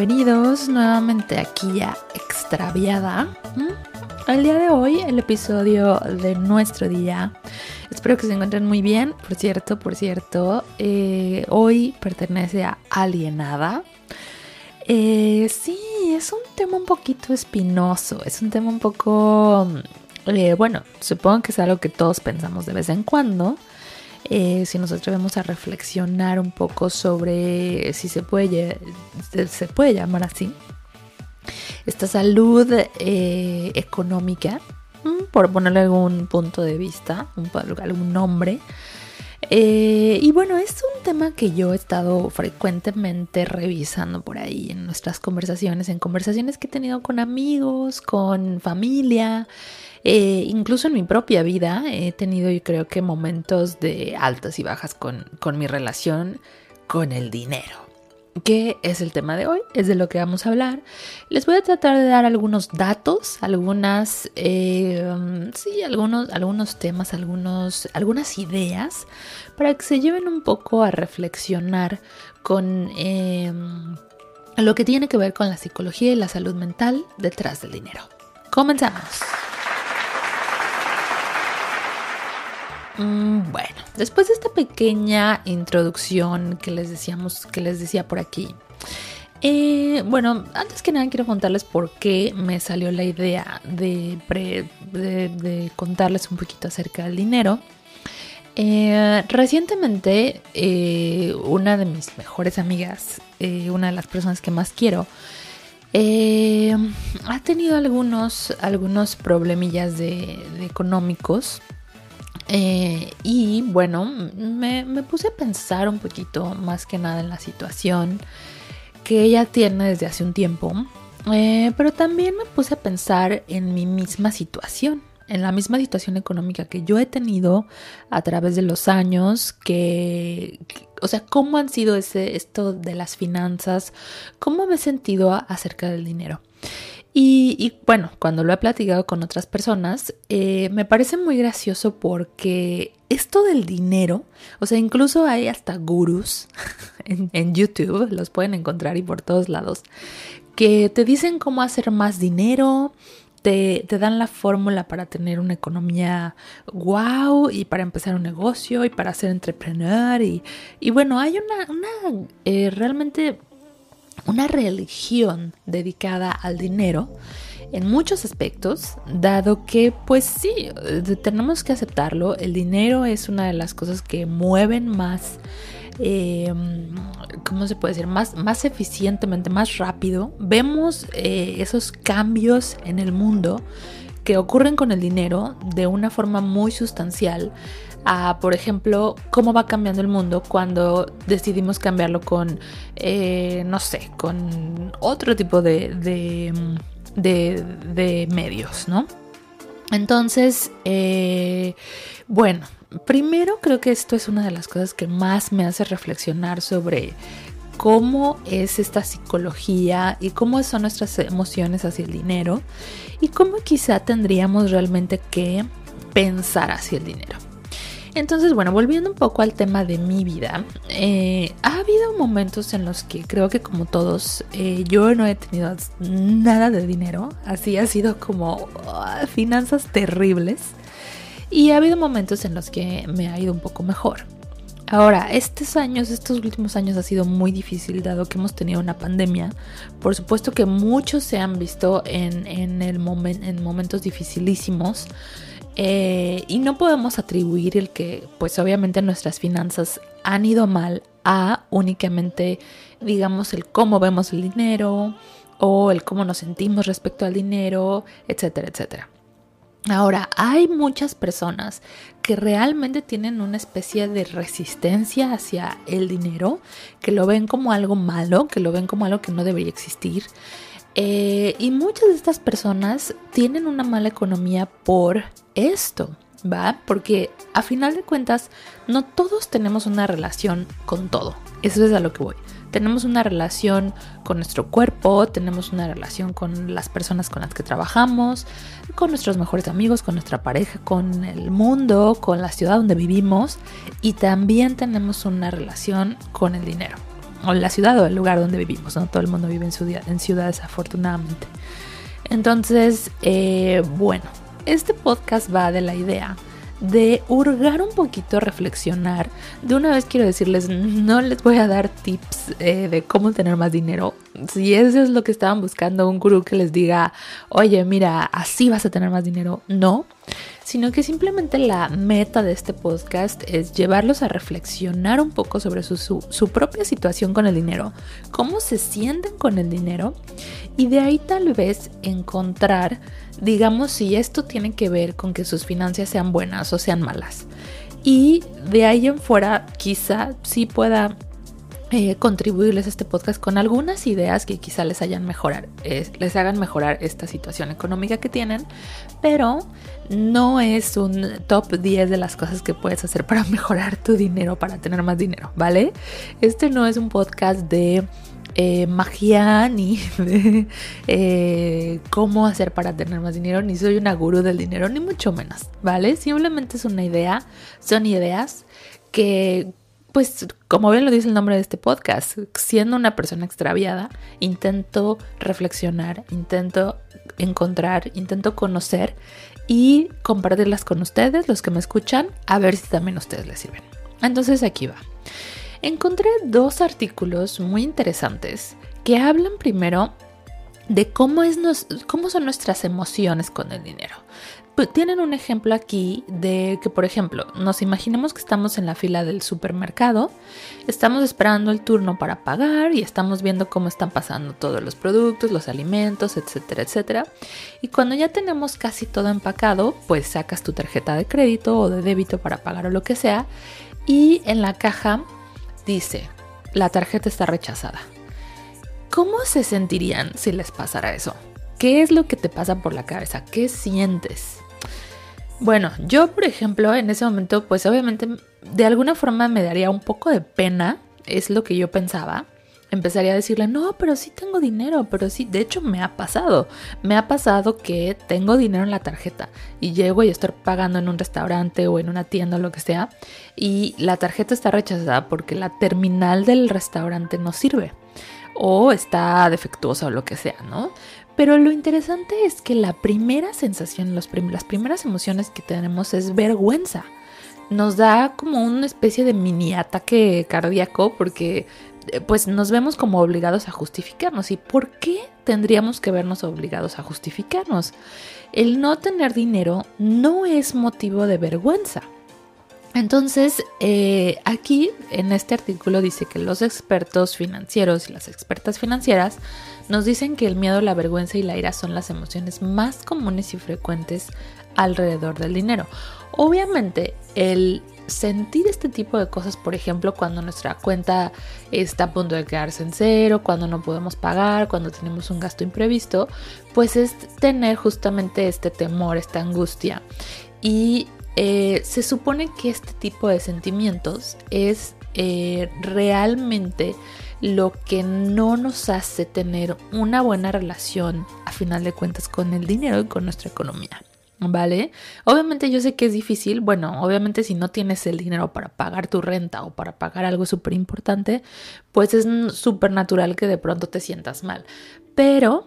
Bienvenidos nuevamente aquí a Extraviada. El día de hoy, el episodio de nuestro día. Espero que se encuentren muy bien. Por cierto, por cierto, eh, hoy pertenece a Alienada. Eh, sí, es un tema un poquito espinoso, es un tema un poco, eh, bueno, supongo que es algo que todos pensamos de vez en cuando. Eh, si nos atrevemos a reflexionar un poco sobre si se puede, se puede llamar así, esta salud eh, económica, mm, por ponerle algún punto de vista, un, algún nombre. Eh, y bueno, es un tema que yo he estado frecuentemente revisando por ahí en nuestras conversaciones, en conversaciones que he tenido con amigos, con familia, eh, incluso en mi propia vida he tenido yo creo que momentos de altas y bajas con, mi relación con el dinero. ¿Qué es el tema de hoy? Es de lo que vamos a hablar. Les voy a tratar de dar algunos datos, algunas, eh, sí, algunos, algunos temas, algunos, algunas ideas para que se lleven un poco a reflexionar con eh, lo que tiene que ver con la psicología y la salud mental detrás del dinero. Comenzamos. Bueno, después de esta pequeña introducción que les decíamos, que les decía por aquí. Eh, bueno, antes que nada quiero contarles por qué me salió la idea de, contarles un poquito acerca del dinero. Eh, recientemente, eh, una de mis mejores amigas, una de las personas que más quiero, ha tenido algunos, algunos problemillas de económicos eh, y bueno, me, puse a pensar un poquito más que nada en la situación que ella tiene desde hace un tiempo, eh, pero también me puse a pensar en mi misma situación, en la misma situación económica que yo he tenido a través de los años, que, o sea, cómo han sido ese, esto de las finanzas, cómo me he sentido acerca del dinero. Y, bueno, cuando lo he platicado con otras personas, eh, me parece muy gracioso porque esto del dinero, o sea, incluso hay hasta gurús en, YouTube, los pueden encontrar y por todos lados, que te dicen cómo hacer más dinero, te, dan la fórmula para tener una economía wow y para empezar un negocio y para ser entrepreneur y, y bueno, hay una, una eh, realmente una religión dedicada al dinero en muchos aspectos, dado que pues sí, tenemos que aceptarlo, el dinero es una de las cosas que mueven más, eh, ¿cómo se puede decir? Más, más eficientemente, más rápido. Vemos eh, esos cambios en el mundo que ocurren con el dinero de una forma muy sustancial a, por ejemplo, cómo va cambiando el mundo cuando decidimos cambiarlo con, eh, no sé, con otro tipo de, de, medios, ¿no? Entonces, eh, bueno, primero creo que esto es una de las cosas que más me hace reflexionar sobre cómo es esta psicología y cómo son nuestras emociones hacia el dinero y cómo quizá tendríamos realmente que pensar hacia el dinero. Entonces, bueno, volviendo un poco al tema de mi vida, eh, ha habido momentos en los que creo que como todos, eh, yo no he tenido nada de dinero, así ha sido como ah, finanzas terribles, y ha habido momentos en los que me ha ido un poco mejor. Ahora, estos años, estos últimos años ha sido muy difícil dado que hemos tenido una pandemia. Por supuesto que muchos se han visto en, en, el en momentos dificilísimos. Eh, y no podemos atribuir el que, pues obviamente nuestras finanzas han ido mal a únicamente, digamos, el cómo vemos el dinero o el cómo nos sentimos respecto al dinero, etcétera, etcétera. Ahora, hay muchas personas que realmente tienen una especie de resistencia hacia el dinero, que lo ven como algo malo, que lo ven como algo que no debería existir. Eh, y muchas de estas personas tienen una mala economía por esto, ¿va? Porque a final de cuentas, no todos tenemos una relación con todo. Eso es a lo que voy. Tenemos una relación con nuestro cuerpo, tenemos una relación con las personas con las que trabajamos, con nuestros mejores amigos, con nuestra pareja, con el mundo, con la ciudad donde vivimos y también tenemos una relación con el dinero. O la ciudad o el lugar donde vivimos, no todo el mundo vive en, ciudad, en ciudades afortunadamente. Entonces, eh, bueno, este podcast va de la idea de hurgar un poquito, reflexionar. De una vez quiero decirles, no les voy a dar tips eh, de cómo tener más dinero. Si eso es lo que estaban buscando, un gurú que les diga, oye, mira, así vas a tener más dinero. No, sino que simplemente la meta de este podcast es llevarlos a reflexionar un poco sobre su, su, propia situación con el dinero, cómo se sienten con el dinero y de ahí tal vez encontrar, digamos, si esto tiene que ver con que sus finanzas sean buenas o sean malas. Y de ahí en fuera quizá sí pueda eh, contribuirles a este podcast con algunas ideas que quizá les hayan mejorar, les hagan mejorar esta situación económica que tienen, pero no es un top 10 de las cosas que puedes hacer para mejorar tu dinero, para tener más dinero, ¿vale? Este no es un podcast de eh, magia ni de eh, cómo hacer para tener más dinero, ni soy una gurú del dinero, ni mucho menos, ¿vale? Simplemente es una idea, son ideas que pues como bien lo dice el nombre de este podcast, siendo una persona extraviada, intento reflexionar, intento encontrar, intento conocer y compartirlas con ustedes, los que me escuchan, a ver si también a ustedes les sirven. Entonces aquí va. Encontré dos artículos muy interesantes que hablan primero de cómo, es cómo son nuestras emociones con el dinero. Pues, tienen un ejemplo aquí de que, por ejemplo, nos imaginemos que estamos en la fila del supermercado, estamos esperando el turno para pagar y estamos viendo cómo están pasando todos los productos, los alimentos, etcétera, etcétera. Y cuando ya tenemos casi todo empacado, pues sacas tu tarjeta de crédito o de débito para pagar o lo que sea y en la caja dice, la tarjeta está rechazada. ¿Cómo se sentirían si les pasara eso? ¿Qué es lo que te pasa por la cabeza? ¿Qué sientes? Bueno, yo por ejemplo en ese momento pues obviamente de alguna forma me daría un poco de pena, es lo que yo pensaba. Empezaría a decirle, no, pero sí tengo dinero, pero sí, de hecho me ha pasado. Me ha pasado que tengo dinero en la tarjeta y llego y estoy pagando en un restaurante o en una tienda o lo que sea y la tarjeta está rechazada porque la terminal del restaurante no sirve o está defectuosa o lo que sea, ¿no? Pero lo interesante es que la primera sensación, las primeras emociones que tenemos es vergüenza. Nos da como una especie de mini ataque cardíaco porque eh, pues nos vemos como obligados a justificarnos. ¿Y por qué tendríamos que vernos obligados a justificarnos? El no tener dinero no es motivo de vergüenza. Entonces, eh, aquí en este artículo dice que los expertos financieros y las expertas financieras nos dicen que el miedo, la vergüenza y la ira son las emociones más comunes y frecuentes alrededor del dinero. Obviamente, el sentir este tipo de cosas, por ejemplo, cuando nuestra cuenta está a punto de quedarse en cero, cuando no podemos pagar, cuando tenemos un gasto imprevisto, pues es tener justamente este temor, esta angustia. Y eh, se supone que este tipo de sentimientos es eh, realmente lo que no nos hace tener una buena relación a final de cuentas con el dinero y con nuestra economía. ¿Vale? Obviamente yo sé que es difícil, bueno, obviamente si no tienes el dinero para pagar tu renta o para pagar algo súper importante, pues es súper natural que de pronto te sientas mal. Pero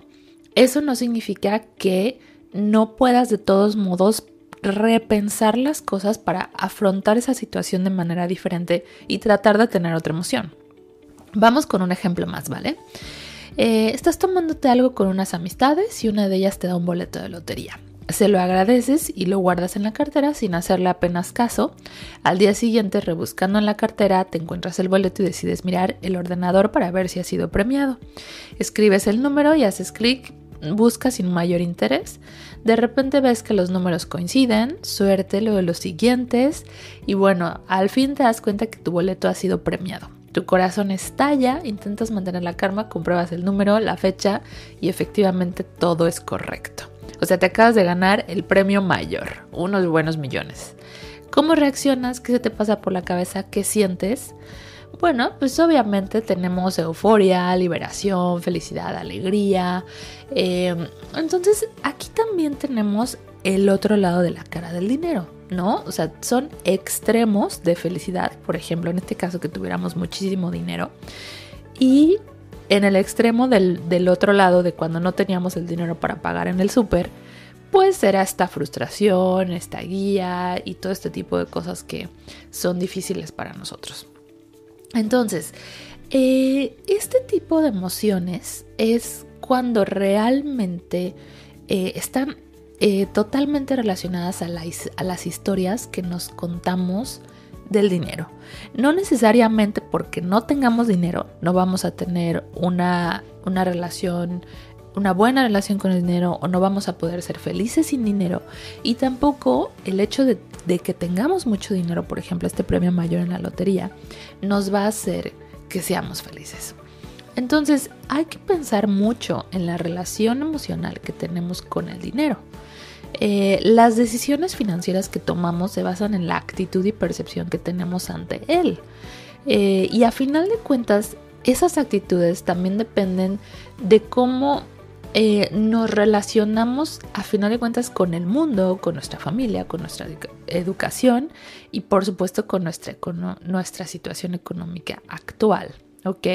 eso no significa que no puedas de todos modos repensar las cosas para afrontar esa situación de manera diferente y tratar de tener otra emoción. Vamos con un ejemplo más, ¿vale? Eh, estás tomándote algo con unas amistades y una de ellas te da un boleto de lotería. Se lo agradeces y lo guardas en la cartera sin hacerle apenas caso. Al día siguiente, rebuscando en la cartera, te encuentras el boleto y decides mirar el ordenador para ver si ha sido premiado. Escribes el número y haces clic, buscas sin mayor interés. De repente ves que los números coinciden, suerte lo de los siguientes y bueno, al fin te das cuenta que tu boleto ha sido premiado. Tu corazón estalla, intentas mantener la calma, compruebas el número, la fecha y efectivamente todo es correcto. O sea, te acabas de ganar el premio mayor, unos buenos millones. ¿Cómo reaccionas? ¿Qué se te pasa por la cabeza? ¿Qué sientes? Bueno, pues obviamente tenemos euforia, liberación, felicidad, alegría. Em, entonces aquí también tenemos el otro lado de la cara del dinero, ¿no? O sea, son extremos de felicidad. Por ejemplo, en este caso que tuviéramos muchísimo dinero. Y en el extremo del, del otro lado, de cuando no teníamos el dinero para pagar en el súper, pues era esta frustración, esta guía y todo este tipo de cosas que son difíciles para nosotros. Entonces, eh, este tipo de emociones es cuando realmente eh, están eh, totalmente relacionadas a, a las historias que nos contamos del dinero. No necesariamente porque no tengamos dinero, no vamos a tener una, una relación una buena relación con el dinero o no vamos a poder ser felices sin dinero. Y tampoco el hecho de, que tengamos mucho dinero, por ejemplo, este premio mayor en la lotería, nos va a hacer que seamos felices. Entonces hay que pensar mucho en la relación emocional que tenemos con el dinero. Eh, las decisiones financieras que tomamos se basan en la actitud y percepción que tenemos ante él. Eh, y a final de cuentas, esas actitudes también dependen de cómo eh, nos relacionamos a final de cuentas con el mundo, con nuestra familia, con nuestra educación y por supuesto con nuestra, con nuestra situación económica actual. ¿Ok?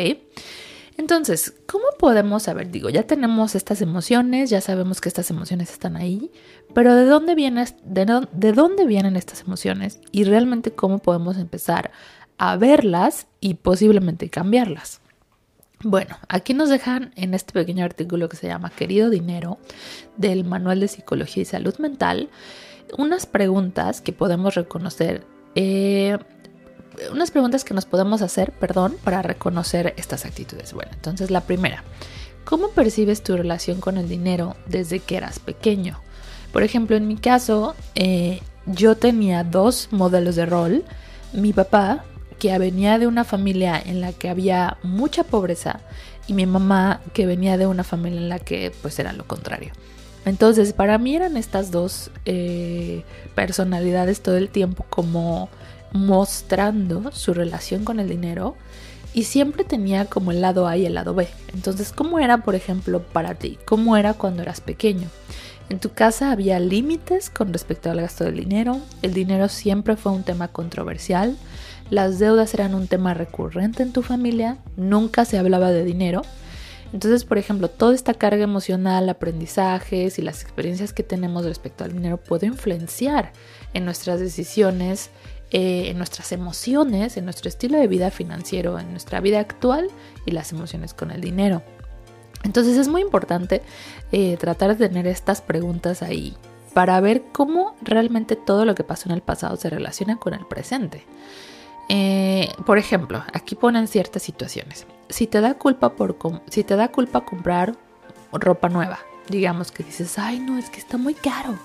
Entonces, ¿cómo podemos saber? Digo, ya tenemos estas emociones, ya sabemos que estas emociones están ahí, pero ¿de dónde, de dónde vienen estas emociones? Y realmente cómo podemos empezar a verlas y posiblemente cambiarlas. Bueno, aquí nos dejan en este pequeño artículo que se llama Querido Dinero del Manual de Psicología y Salud Mental unas preguntas que podemos reconocer eh, unas preguntas que nos podemos hacer, perdón, para reconocer estas actitudes. Bueno, entonces la primera, ¿cómo percibes tu relación con el dinero desde que eras pequeño? Por ejemplo, en mi caso, eh, yo tenía dos modelos de rol. Mi papá, que venía de una familia en la que había mucha pobreza, y mi mamá, que venía de una familia en la que pues era lo contrario. Entonces, para mí eran estas dos eh, personalidades todo el tiempo como mostrando su relación con el dinero y siempre tenía como el lado A y el lado B. Entonces, ¿cómo era, por ejemplo, para ti? ¿Cómo era cuando eras pequeño? En tu casa había límites con respecto al gasto del dinero, el dinero siempre fue un tema controversial, las deudas eran un tema recurrente en tu familia, nunca se hablaba de dinero. Entonces, por ejemplo, toda esta carga emocional, aprendizajes y las experiencias que tenemos respecto al dinero puede influenciar en nuestras decisiones eh, en nuestras emociones, en nuestro estilo de vida financiero, en nuestra vida actual y las emociones con el dinero. Entonces es muy importante eh, tratar de tener estas preguntas ahí para ver cómo realmente todo lo que pasó en el pasado se relaciona con el presente. Eh, por ejemplo, aquí ponen ciertas situaciones. Si te da culpa por si te da culpa comprar ropa nueva, digamos que dices, ay no, es que está muy caro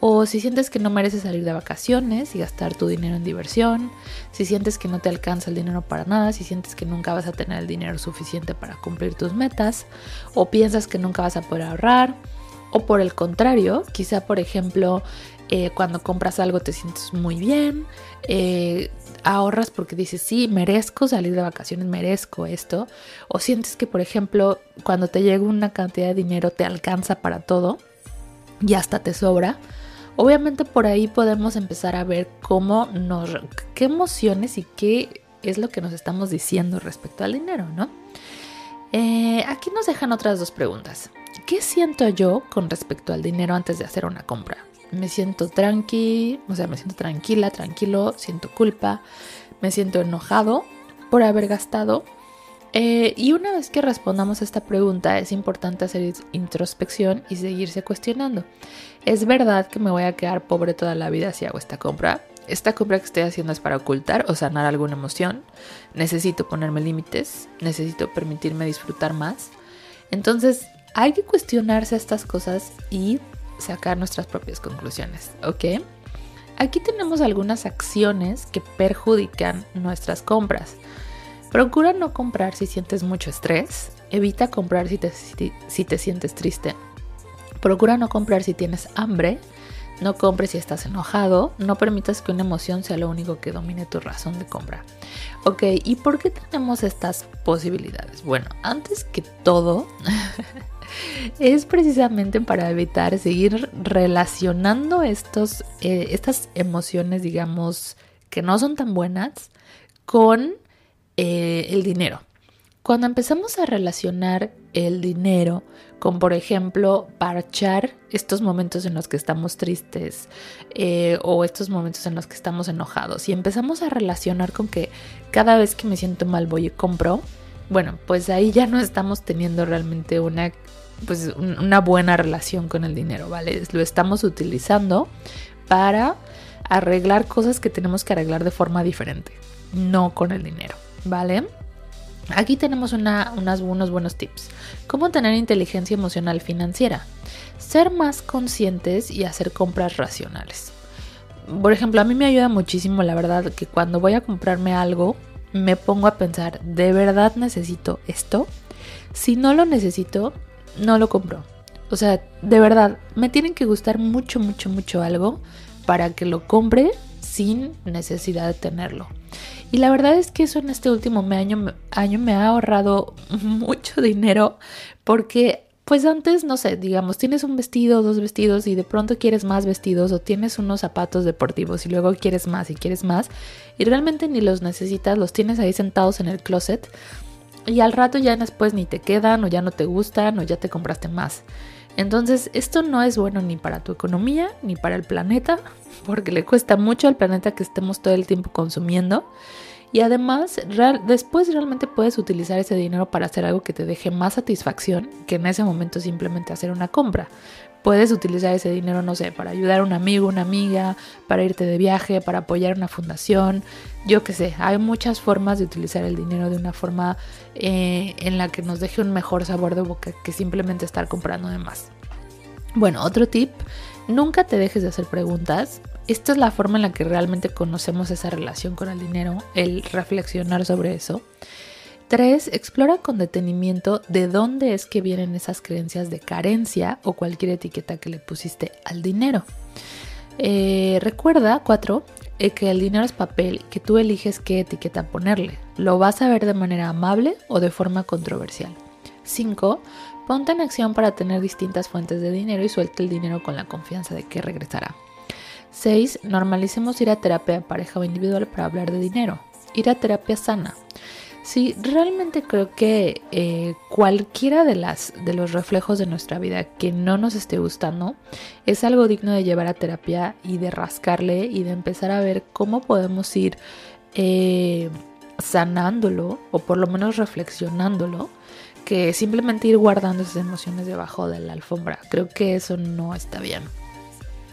o si sientes que no mereces salir de vacaciones y gastar tu dinero en diversión, si sientes que no te alcanza el dinero para nada, si sientes que nunca vas a tener el dinero suficiente para cumplir tus metas, o piensas que nunca vas a poder ahorrar, o por el contrario, quizá por ejemplo eh, cuando compras algo te sientes muy bien, eh, ahorras porque dices, sí, merezco salir de vacaciones, merezco esto, o sientes que por ejemplo cuando te llega una cantidad de dinero te alcanza para todo y hasta te sobra, Obviamente por ahí podemos empezar a ver cómo nos, qué emociones y qué es lo que nos estamos diciendo respecto al dinero, ¿no? Eh, aquí nos dejan otras dos preguntas. ¿Qué siento yo con respecto al dinero antes de hacer una compra? Me siento tranqui, o sea, me siento tranquila, tranquilo, siento culpa, me siento enojado por haber gastado eh, y una vez que respondamos a esta pregunta, es importante hacer introspección y seguirse cuestionando. ¿Es verdad que me voy a quedar pobre toda la vida si hago esta compra? ¿Esta compra que estoy haciendo es para ocultar o sanar alguna emoción? ¿Necesito ponerme límites? ¿Necesito permitirme disfrutar más? Entonces, hay que cuestionarse estas cosas y sacar nuestras propias conclusiones, ¿ok? Aquí tenemos algunas acciones que perjudican nuestras compras. Procura no comprar si sientes mucho estrés. Evita comprar si te, si, te sientes triste. Procura no comprar si tienes hambre. No compres si estás enojado. No permitas que una emoción sea lo único que domine tu razón de compra. Ok, ¿y por qué tenemos estas posibilidades? Bueno, antes que todo, es precisamente para evitar seguir relacionando estos, eh, estas emociones, digamos, que no son tan buenas con eh, el dinero. cuando empezamos a relacionar el dinero con, por ejemplo, parchar estos momentos en los que estamos tristes eh, o estos momentos en los que estamos enojados y empezamos a relacionar con que cada vez que me siento mal voy y compro, bueno, pues ahí ya no estamos teniendo realmente una, pues, una buena relación con el dinero, ¿vale? Lo estamos utilizando para arreglar cosas que tenemos que arreglar de forma diferente, no con el dinero, ¿vale? Aquí tenemos unos buenos tips. ¿Cómo tener inteligencia emocional financiera? Ser más conscientes y hacer compras racionales. Por ejemplo, a mí me ayuda muchísimo, la verdad, que cuando voy a comprarme algo, me pongo a pensar, ¿de verdad necesito esto? Si no lo necesito, no lo compro. O sea, de verdad, me tienen que gustar mucho, mucho, mucho algo para que lo compre sin necesidad de tenerlo. Y la verdad es que eso en este último año, año me ha ahorrado mucho dinero porque pues antes, no sé, digamos, tienes un vestido, dos vestidos y de pronto quieres más vestidos o tienes unos zapatos deportivos y luego quieres más y quieres más y realmente ni los necesitas, los tienes ahí sentados en el closet y al rato ya después ni te quedan o ya no te gustan o ya te compraste más. Entonces, esto no es bueno ni para tu economía ni para el planeta, porque le cuesta mucho al planeta que estemos todo el tiempo consumiendo. Y además, después realmente puedes utilizar ese dinero para hacer algo que te deje más satisfacción que en ese momento simplemente hacer una compra. Puedes utilizar ese dinero, no sé, para ayudar a un amigo, una amiga, para irte de viaje, para apoyar una fundación, yo qué sé, hay muchas formas de utilizar el dinero de una forma eh, en la que nos deje un mejor sabor de boca que simplemente estar comprando de más. Bueno, otro tip, nunca te dejes de hacer preguntas. Esta es la forma en la que realmente conocemos esa relación con el dinero, el reflexionar sobre eso. 3. Explora con detenimiento de dónde es que vienen esas creencias de carencia o cualquier etiqueta que le pusiste al dinero. Eh, recuerda, 4, eh, que el dinero es papel que tú eliges qué etiqueta ponerle. Lo vas a ver de manera amable o de forma controversial. 5. Ponte en acción para tener distintas fuentes de dinero y suelte el dinero con la confianza de que regresará. 6. Normalicemos ir a terapia pareja o individual para hablar de dinero. Ir a terapia sana. Sí, realmente creo que eh, cualquiera de, las, de los reflejos de nuestra vida que no nos esté gustando es algo digno de llevar a terapia y de rascarle y de empezar a ver cómo podemos ir eh, sanándolo o por lo menos reflexionándolo que simplemente ir guardando esas emociones debajo de la alfombra. Creo que eso no está bien.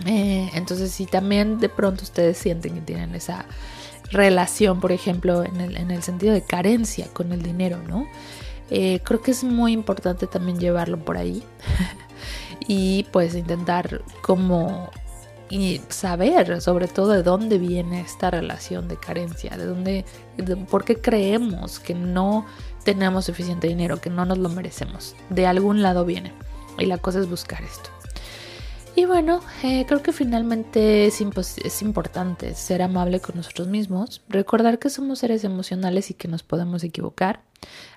Eh, entonces, si también de pronto ustedes sienten que tienen esa relación, por ejemplo, en el, en el sentido de carencia con el dinero, ¿no? Eh, creo que es muy importante también llevarlo por ahí y pues intentar como y saber sobre todo de dónde viene esta relación de carencia, de dónde, por qué creemos que no tenemos suficiente dinero, que no nos lo merecemos. De algún lado viene. Y la cosa es buscar esto. Y bueno, eh, creo que finalmente es, es, importante ser amable con nosotros mismos, recordar que somos seres emocionales y que nos podemos equivocar,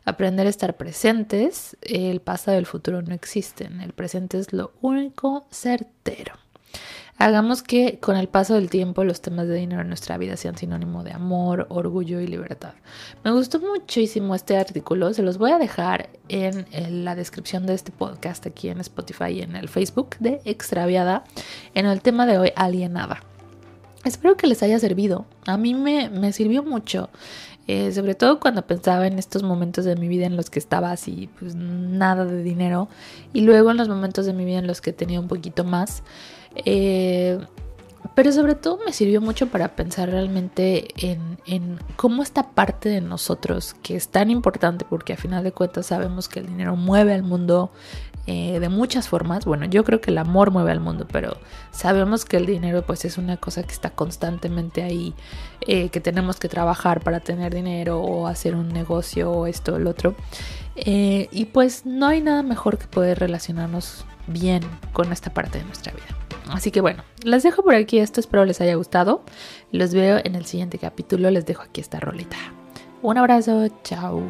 aprender a estar presentes, el pasado y el futuro no existen, el presente es lo único certero. Hagamos que con el paso del tiempo los temas de dinero en nuestra vida sean sinónimo de amor, orgullo y libertad. Me gustó muchísimo este artículo, se los voy a dejar en la descripción de este podcast aquí en Spotify y en el Facebook de Extraviada en el tema de hoy, alienada. Espero que les haya servido. A mí me, sirvió mucho. Eh, sobre todo cuando pensaba en estos momentos de mi vida en los que estaba así, pues nada de dinero, y luego en los momentos de mi vida en los que tenía un poquito más. Eh, pero sobre todo me sirvió mucho para pensar realmente en, cómo esta parte de nosotros, que es tan importante porque a final de cuentas sabemos que el dinero mueve al mundo eh, de muchas formas. Bueno, yo creo que el amor mueve al mundo, pero sabemos que el dinero pues es una cosa que está constantemente ahí, eh, que tenemos que trabajar para tener dinero o hacer un negocio o esto o el otro. y pues no hay nada mejor que poder relacionarnos bien con esta parte de nuestra vida. Así que bueno, les dejo por aquí esto, espero les haya gustado. Los veo en el siguiente capítulo, les dejo aquí esta rolita. Un abrazo, chao.